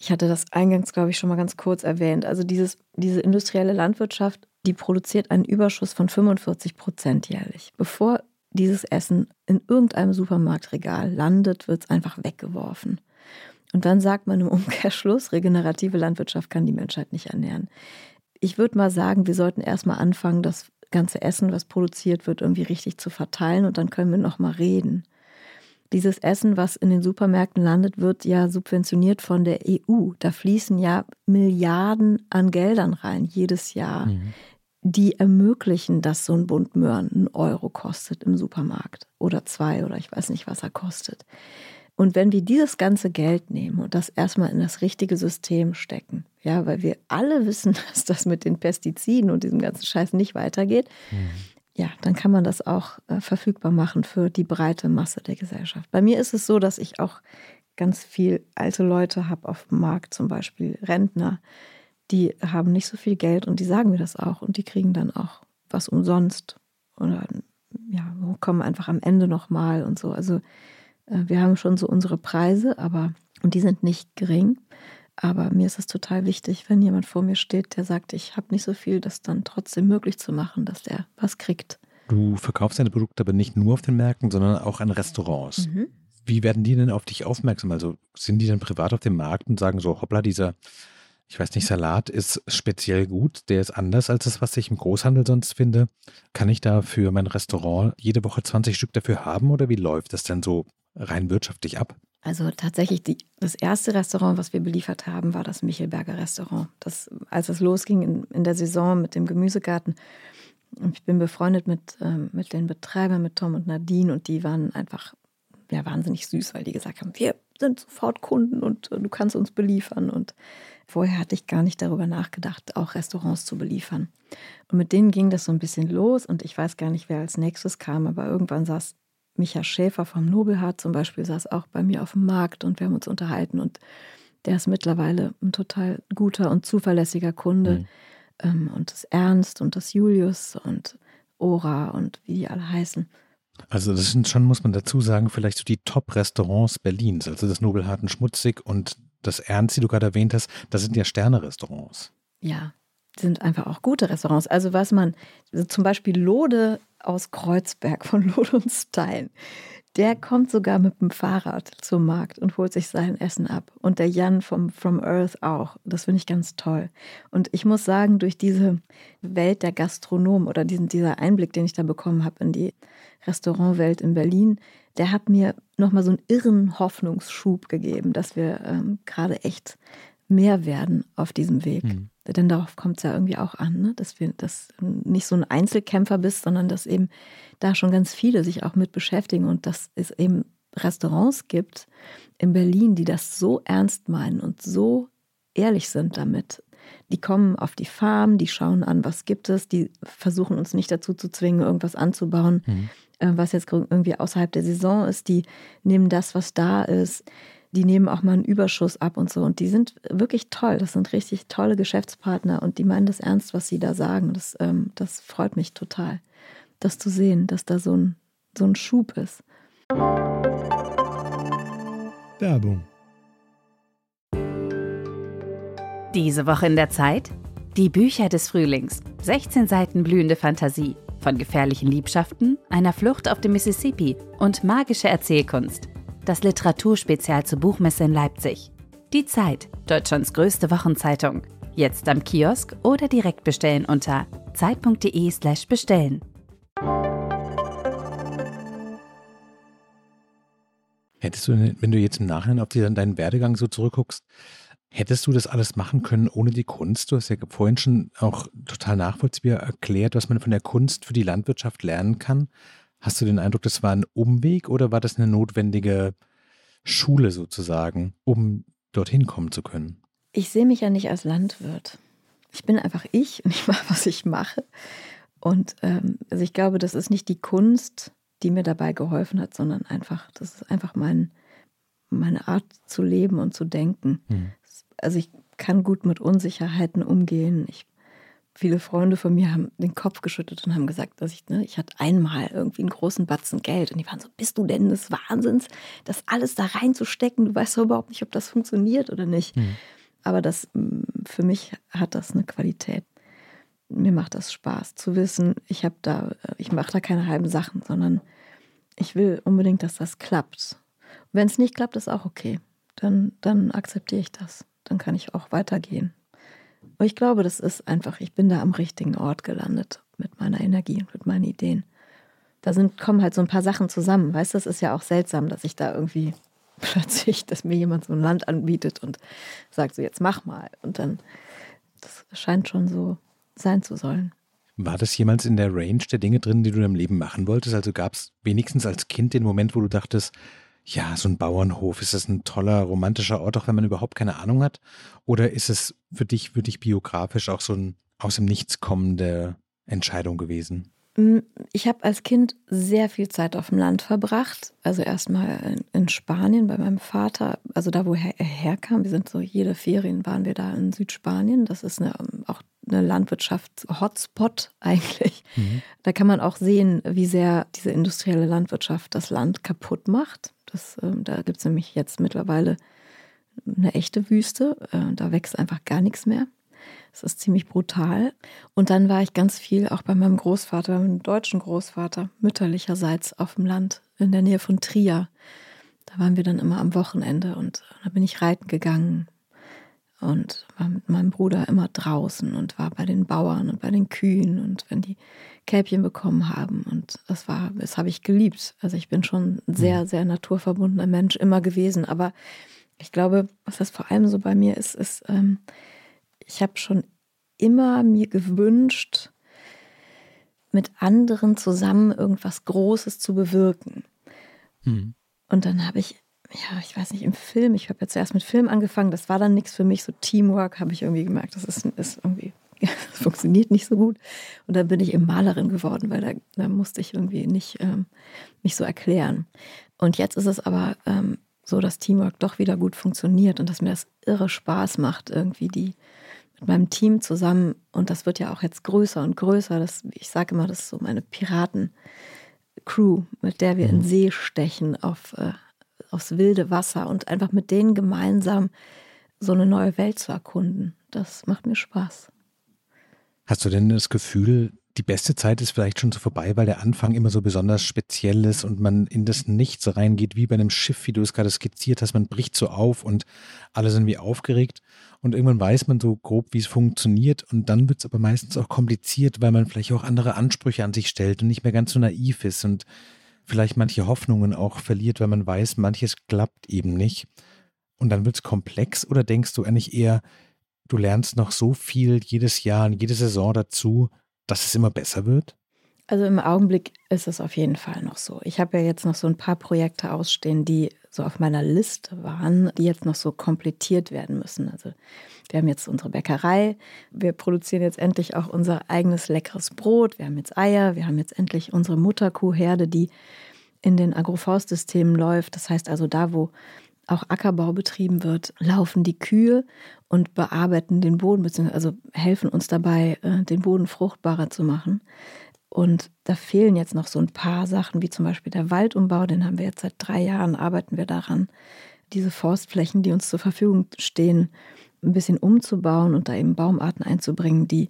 Ich hatte das eingangs, glaube ich, schon mal ganz kurz erwähnt. Also dieses, diese industrielle Landwirtschaft, die produziert einen Überschuss von 45 Prozent jährlich. Bevor dieses Essen in irgendeinem Supermarktregal landet, wird es einfach weggeworfen. Und dann sagt man im Umkehrschluss, regenerative Landwirtschaft kann die Menschheit nicht ernähren. Ich würde mal sagen, wir sollten erstmal anfangen, das ganze Essen, was produziert wird, irgendwie richtig zu verteilen und dann können wir nochmal reden. Dieses Essen, was in den Supermärkten landet, wird ja subventioniert von der EU. Da fließen ja Milliarden an Geldern rein jedes Jahr, mhm. die ermöglichen, dass so ein Bund Möhren einen Euro kostet im Supermarkt oder zwei oder ich weiß nicht, was er kostet. Und wenn wir dieses ganze Geld nehmen und das erstmal in das richtige System stecken, ja, weil wir alle wissen, dass das mit den Pestiziden und diesem ganzen Scheiß nicht weitergeht, mhm ja, dann kann man das auch äh, verfügbar machen für die breite Masse der Gesellschaft. Bei mir ist es so, dass ich auch ganz viel alte Leute habe auf dem Markt, zum Beispiel Rentner, die haben nicht so viel Geld und die sagen mir das auch und die kriegen dann auch was umsonst oder ja, kommen einfach am Ende nochmal und so. Also äh, wir haben schon so unsere Preise, aber und die sind nicht gering. Aber mir ist es total wichtig, wenn jemand vor mir steht, der sagt, ich habe nicht so viel, das dann trotzdem möglich zu machen, dass der was kriegt. Du verkaufst deine Produkte aber nicht nur auf den Märkten, sondern auch an Restaurants. Mhm. Wie werden die denn auf dich aufmerksam? Also sind die dann privat auf dem Markt und sagen so, hoppla, dieser, ich weiß nicht, Salat ist speziell gut, der ist anders als das, was ich im Großhandel sonst finde. Kann ich da für mein Restaurant jede Woche 20 Stück dafür haben oder wie läuft das denn so rein wirtschaftlich ab? Also tatsächlich die, das erste Restaurant, was wir beliefert haben, war das Michelberger Restaurant. Das, als es losging in, in der Saison mit dem Gemüsegarten, ich bin befreundet mit, ähm, mit den Betreibern, mit Tom und Nadine und die waren einfach ja, wahnsinnig süß, weil die gesagt haben, wir sind sofort Kunden und äh, du kannst uns beliefern. Und vorher hatte ich gar nicht darüber nachgedacht, auch Restaurants zu beliefern. Und mit denen ging das so ein bisschen los und ich weiß gar nicht, wer als nächstes kam, aber irgendwann saß Micha Schäfer vom Nobelhart zum Beispiel saß auch bei mir auf dem Markt und wir haben uns unterhalten und der ist mittlerweile ein total guter und zuverlässiger Kunde. Mhm. Ähm, und das Ernst und das Julius und Ora und wie die alle heißen. Also das sind schon, muss man dazu sagen, vielleicht so die Top-Restaurants Berlins. Also das Nobelharten Schmutzig und das Ernst, die du gerade erwähnt hast, das sind ja Sterne-Restaurants. Ja, sind einfach auch gute Restaurants. Also was man, also zum Beispiel Lode aus Kreuzberg von Lot und Stein. Der kommt sogar mit dem Fahrrad zum Markt und holt sich sein Essen ab. Und der Jan vom From Earth auch. Das finde ich ganz toll. Und ich muss sagen, durch diese Welt der Gastronomen oder diesen, dieser Einblick, den ich da bekommen habe in die Restaurantwelt in Berlin, der hat mir nochmal so einen irren Hoffnungsschub gegeben, dass wir ähm, gerade echt mehr werden auf diesem Weg. Mhm. Denn darauf kommt es ja irgendwie auch an, ne? dass wir das nicht so ein Einzelkämpfer bist, sondern dass eben da schon ganz viele sich auch mit beschäftigen und dass es eben Restaurants gibt in Berlin, die das so ernst meinen und so ehrlich sind damit. Die kommen auf die Farm, die schauen an, was gibt es, die versuchen uns nicht dazu zu zwingen, irgendwas anzubauen, mhm. Was jetzt irgendwie außerhalb der Saison ist. Die nehmen das, was da ist die nehmen auch mal einen Überschuss ab und so. Und die sind wirklich toll. Das sind richtig tolle Geschäftspartner und die meinen das ernst, was sie da sagen. Das, ähm, das freut mich total, das zu sehen, dass da so ein, so ein Schub ist. Werbung. Diese Woche in der Zeit? Die Bücher des Frühlings. 16 Seiten blühende Fantasie. Von gefährlichen Liebschaften, einer Flucht auf dem Mississippi und magische Erzählkunst das Literaturspezial zur Buchmesse in Leipzig. Die Zeit, Deutschlands größte Wochenzeitung. Jetzt am Kiosk oder direkt bestellen unter zeit.de/slash bestellen. Hättest du, wenn du jetzt im Nachhinein auf deinen Werdegang so zurückguckst, hättest du das alles machen können ohne die Kunst? Du hast ja vorhin schon auch total nachvollziehbar erklärt, was man von der Kunst für die Landwirtschaft lernen kann. Hast du den Eindruck, das war ein Umweg oder war das eine notwendige Schule sozusagen, um dorthin kommen zu können? Ich sehe mich ja nicht als Landwirt. Ich bin einfach ich und ich mache, was ich mache. Und ähm, also ich glaube, das ist nicht die Kunst, die mir dabei geholfen hat, sondern einfach, das ist einfach mein, meine Art zu leben und zu denken. Hm. Also ich kann gut mit Unsicherheiten umgehen. Ich viele Freunde von mir haben den Kopf geschüttet und haben gesagt, dass ich, ne, ich hatte einmal irgendwie einen großen Batzen Geld und die waren so, bist du denn des Wahnsinns, das alles da reinzustecken? Du weißt doch überhaupt nicht, ob das funktioniert oder nicht. Mhm. Aber das, für mich hat das eine Qualität. Mir macht das Spaß zu wissen, ich habe da, ich mache da keine halben Sachen, sondern ich will unbedingt, dass das klappt. Wenn es nicht klappt, ist auch okay. Dann, dann akzeptiere ich das. Dann kann ich auch weitergehen. Und ich glaube, das ist einfach, ich bin da am richtigen Ort gelandet mit meiner Energie und mit meinen Ideen. Da sind, kommen halt so ein paar Sachen zusammen. Weißt du, das ist ja auch seltsam, dass ich da irgendwie plötzlich, dass mir jemand so ein Land anbietet und sagt so, jetzt mach mal. Und dann, das scheint schon so sein zu sollen. War das jemals in der Range der Dinge drin, die du in deinem Leben machen wolltest? Also gab es wenigstens als Kind den Moment, wo du dachtest, ja, so ein Bauernhof, ist das ein toller romantischer Ort, auch wenn man überhaupt keine Ahnung hat? Oder ist es für dich, für dich biografisch auch so ein aus dem Nichts kommende Entscheidung gewesen? Mm, ich habe als Kind sehr viel Zeit auf dem Land verbracht. Also erstmal in Spanien bei meinem Vater, also da, wo er herkam. Wir sind so jede Ferien waren wir da in Südspanien. Das ist eine, auch eine Landwirtschaft-Hotspot eigentlich. Mhm. Da kann man auch sehen, wie sehr diese industrielle Landwirtschaft das Land kaputt macht. Das, äh, da gibt es nämlich jetzt mittlerweile eine echte Wüste. Äh, da wächst einfach gar nichts mehr. Das ist ziemlich brutal. Und dann war ich ganz viel auch bei meinem Großvater, meinem deutschen Großvater, mütterlicherseits auf dem Land in der Nähe von Trier. Da waren wir dann immer am Wochenende und da bin ich reiten gegangen und war mit meinem Bruder immer draußen und war bei den Bauern und bei den Kühen und wenn die Kälbchen bekommen haben und das war, das habe ich geliebt. Also ich bin schon ein sehr, mhm. sehr naturverbundener Mensch immer gewesen, aber ich glaube, was das vor allem so bei mir ist, ist, ähm, ich habe schon immer mir gewünscht, mit anderen zusammen irgendwas Großes zu bewirken. Mhm. Und dann habe ich ja, ich weiß nicht, im Film, ich habe ja zuerst mit Film angefangen, das war dann nichts für mich, so Teamwork habe ich irgendwie gemerkt, das ist, ist irgendwie, das funktioniert nicht so gut. Und dann bin ich eben Malerin geworden, weil da, da musste ich irgendwie nicht ähm, mich so erklären. Und jetzt ist es aber ähm, so, dass Teamwork doch wieder gut funktioniert und dass mir das irre Spaß macht, irgendwie die mit meinem Team zusammen, und das wird ja auch jetzt größer und größer, das, ich sage immer, das ist so meine Piraten. Crew, mit der wir in mhm. See stechen auf äh, aufs wilde Wasser und einfach mit denen gemeinsam so eine neue Welt zu erkunden. Das macht mir Spaß. Hast du denn das Gefühl, die beste Zeit ist vielleicht schon so vorbei, weil der Anfang immer so besonders speziell ist und man in das Nichts reingeht, wie bei einem Schiff, wie du es gerade skizziert hast. Man bricht so auf und alle sind wie aufgeregt. Und irgendwann weiß man so grob, wie es funktioniert. Und dann wird es aber meistens auch kompliziert, weil man vielleicht auch andere Ansprüche an sich stellt und nicht mehr ganz so naiv ist und vielleicht manche Hoffnungen auch verliert, weil man weiß, manches klappt eben nicht. Und dann wird es komplex oder denkst du eigentlich eher, du lernst noch so viel jedes Jahr und jede Saison dazu, dass es immer besser wird? Also im Augenblick ist es auf jeden Fall noch so. Ich habe ja jetzt noch so ein paar Projekte ausstehen, die so auf meiner Liste waren, die jetzt noch so komplettiert werden müssen. Also wir haben jetzt unsere Bäckerei, wir produzieren jetzt endlich auch unser eigenes leckeres Brot, wir haben jetzt Eier, wir haben jetzt endlich unsere Mutterkuhherde, die in den Agroforstsystemen läuft. Das heißt also da, wo auch Ackerbau betrieben wird, laufen die Kühe und bearbeiten den Boden, beziehungsweise also helfen uns dabei, äh, den Boden fruchtbarer zu machen. Und da fehlen jetzt noch so ein paar Sachen, wie zum Beispiel der Waldumbau, den haben wir jetzt seit drei Jahren, arbeiten wir daran, diese Forstflächen, die uns zur Verfügung stehen, ein bisschen umzubauen und da eben Baumarten einzubringen, die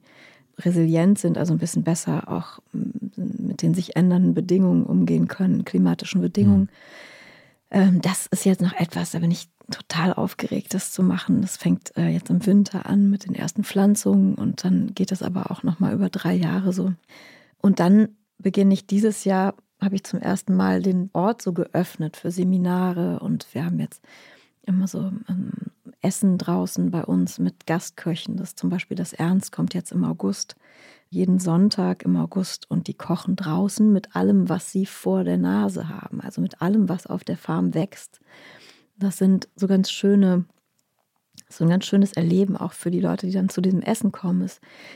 resilient sind, also ein bisschen besser auch mit den sich ändernden Bedingungen umgehen können, klimatischen Bedingungen. Mhm. Das ist jetzt noch etwas, da bin ich total aufgeregt, das zu machen. Das fängt äh, jetzt im Winter an mit den ersten Pflanzungen und dann geht es aber auch noch mal über drei Jahre so. Und dann beginne ich dieses Jahr, habe ich zum ersten Mal den Ort so geöffnet für Seminare und wir haben jetzt immer so ähm, Essen draußen bei uns mit Gastköchen. Das zum Beispiel das Ernst kommt jetzt im August jeden Sonntag im August und die kochen draußen mit allem, was sie vor der Nase haben, also mit allem, was auf der Farm wächst. Das sind so ganz schöne, so ein ganz schönes Erleben auch für die Leute, die dann zu diesem Essen kommen.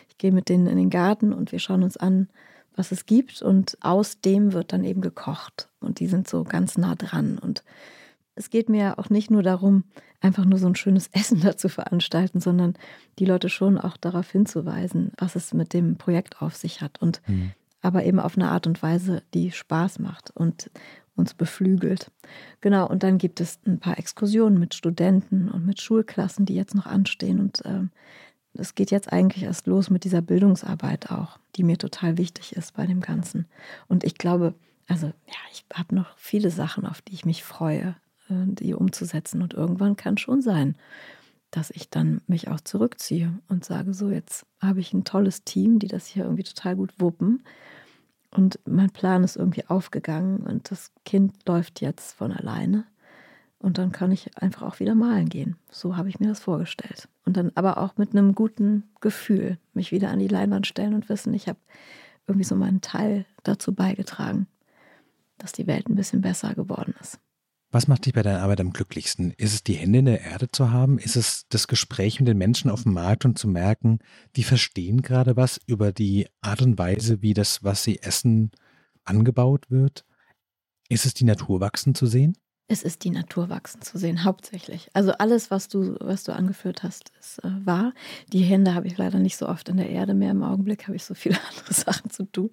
Ich gehe mit denen in den Garten und wir schauen uns an, was es gibt und aus dem wird dann eben gekocht und die sind so ganz nah dran und es geht mir auch nicht nur darum, einfach nur so ein schönes Essen da zu veranstalten, sondern die Leute schon auch darauf hinzuweisen, was es mit dem Projekt auf sich hat. Und mhm. aber eben auf eine Art und Weise, die Spaß macht und uns beflügelt. Genau, und dann gibt es ein paar Exkursionen mit Studenten und mit Schulklassen, die jetzt noch anstehen. Und ähm, es geht jetzt eigentlich erst los mit dieser Bildungsarbeit auch, die mir total wichtig ist bei dem Ganzen. Und ich glaube, also ja, ich habe noch viele Sachen, auf die ich mich freue. Äh, die umzusetzen. Und irgendwann kann schon sein, dass ich dann mich auch zurückziehe und sage, so, jetzt habe ich ein tolles Team, die das hier irgendwie total gut wuppen. Und mein Plan ist irgendwie aufgegangen und das Kind läuft jetzt von alleine. Und dann kann ich einfach auch wieder malen gehen. So habe ich mir das vorgestellt. Und dann aber auch mit einem guten Gefühl mich wieder an die Leinwand stellen und wissen, ich habe irgendwie so meinen Teil dazu beigetragen, dass die Welt ein bisschen besser geworden ist. Was macht dich bei deiner Arbeit am glücklichsten? Ist es die Hände in der Erde zu haben? Ist es das Gespräch mit den Menschen auf dem Markt und zu merken, die verstehen gerade was über die Art und Weise, wie das, was sie essen, angebaut wird? Ist es die Natur wachsen zu sehen? Es ist die Natur wachsen zu sehen, hauptsächlich. Also alles, was du, was du angeführt hast, ist äh, wahr. Die Hände habe ich leider nicht so oft in der Erde mehr. Im Augenblick habe ich so viele andere Sachen zu tun.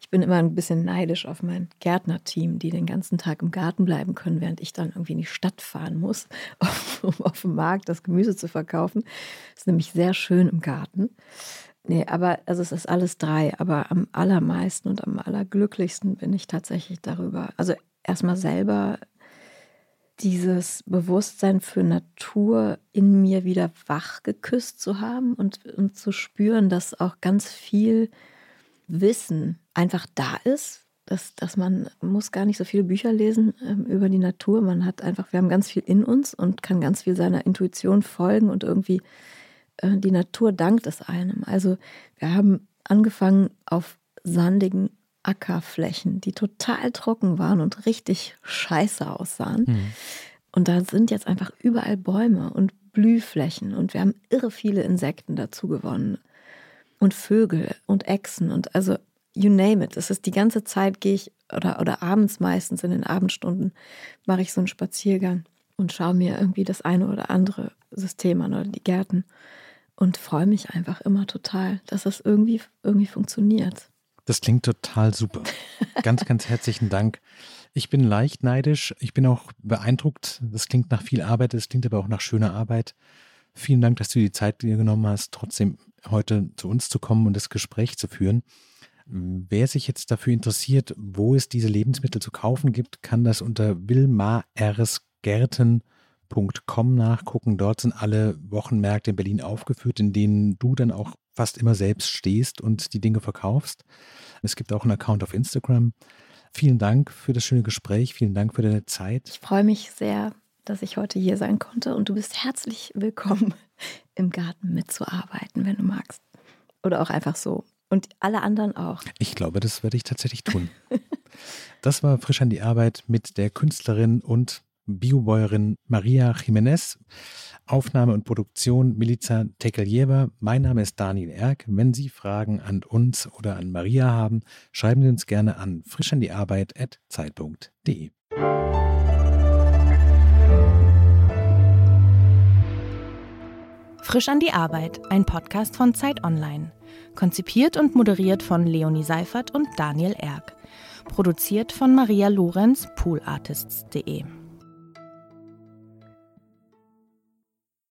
Ich bin immer ein bisschen neidisch auf mein Gärtnerteam, die den ganzen Tag im Garten bleiben können, während ich dann irgendwie in die Stadt fahren muss, um auf dem Markt das Gemüse zu verkaufen. Ist nämlich sehr schön im Garten. Nee, aber also es ist alles drei, aber am allermeisten und am allerglücklichsten bin ich tatsächlich darüber. Also erstmal selber dieses Bewusstsein für Natur in mir wieder wach geküsst zu haben und, und zu spüren, dass auch ganz viel Wissen einfach da ist. Dass, dass man muss gar nicht so viele Bücher lesen ähm, über die Natur. Man hat einfach, wir haben ganz viel in uns und kann ganz viel seiner Intuition folgen und irgendwie äh, die Natur dankt es einem. Also wir haben angefangen auf sandigen Ackerflächen, die total trocken waren und richtig scheiße aussahen. Mhm. Und da sind jetzt einfach überall Bäume und Blühflächen und wir haben irre viele Insekten dazu gewonnen. Und Vögel und Echsen und also you name it. Es ist die ganze Zeit gehe ich oder, oder abends meistens in den Abendstunden mache ich so einen Spaziergang und schaue mir irgendwie das eine oder andere System an oder die Gärten und freue mich einfach immer total, dass das irgendwie, irgendwie funktioniert. Das klingt total super. Ganz, ganz herzlichen Dank. Ich bin leicht neidisch. Ich bin auch beeindruckt. Das klingt nach viel Arbeit, das klingt aber auch nach schöner Arbeit. Vielen Dank, dass du die Zeit dir genommen hast, trotzdem heute zu uns zu kommen und das Gespräch zu führen. Wer sich jetzt dafür interessiert, wo es diese Lebensmittel zu kaufen gibt, kann das unter wilmarsgärten.com nachgucken. Dort sind alle Wochenmärkte in Berlin aufgeführt, in denen du dann auch fast immer selbst stehst und die Dinge verkaufst. Es gibt auch einen Account auf Instagram. Vielen Dank für das schöne Gespräch. Vielen Dank für deine Zeit. Ich freue mich sehr, dass ich heute hier sein konnte und du bist herzlich willkommen, im Garten mitzuarbeiten, wenn du magst. Oder auch einfach so und alle anderen auch. Ich glaube, das werde ich tatsächlich tun. das war frisch an die Arbeit mit der Künstlerin und Biobäuerin Maria Jiménez. Aufnahme und Produktion Milica Tekeljeva. Mein Name ist Daniel Erck. Wenn Sie Fragen an uns oder an Maria haben, schreiben Sie uns gerne an frischandiarbeit.zeit.de. Frisch an die Arbeit, ein Podcast von Zeit Online. Konzipiert und moderiert von Leonie Seifert und Daniel Erck. Produziert von Maria Lorenz, poolartists.de.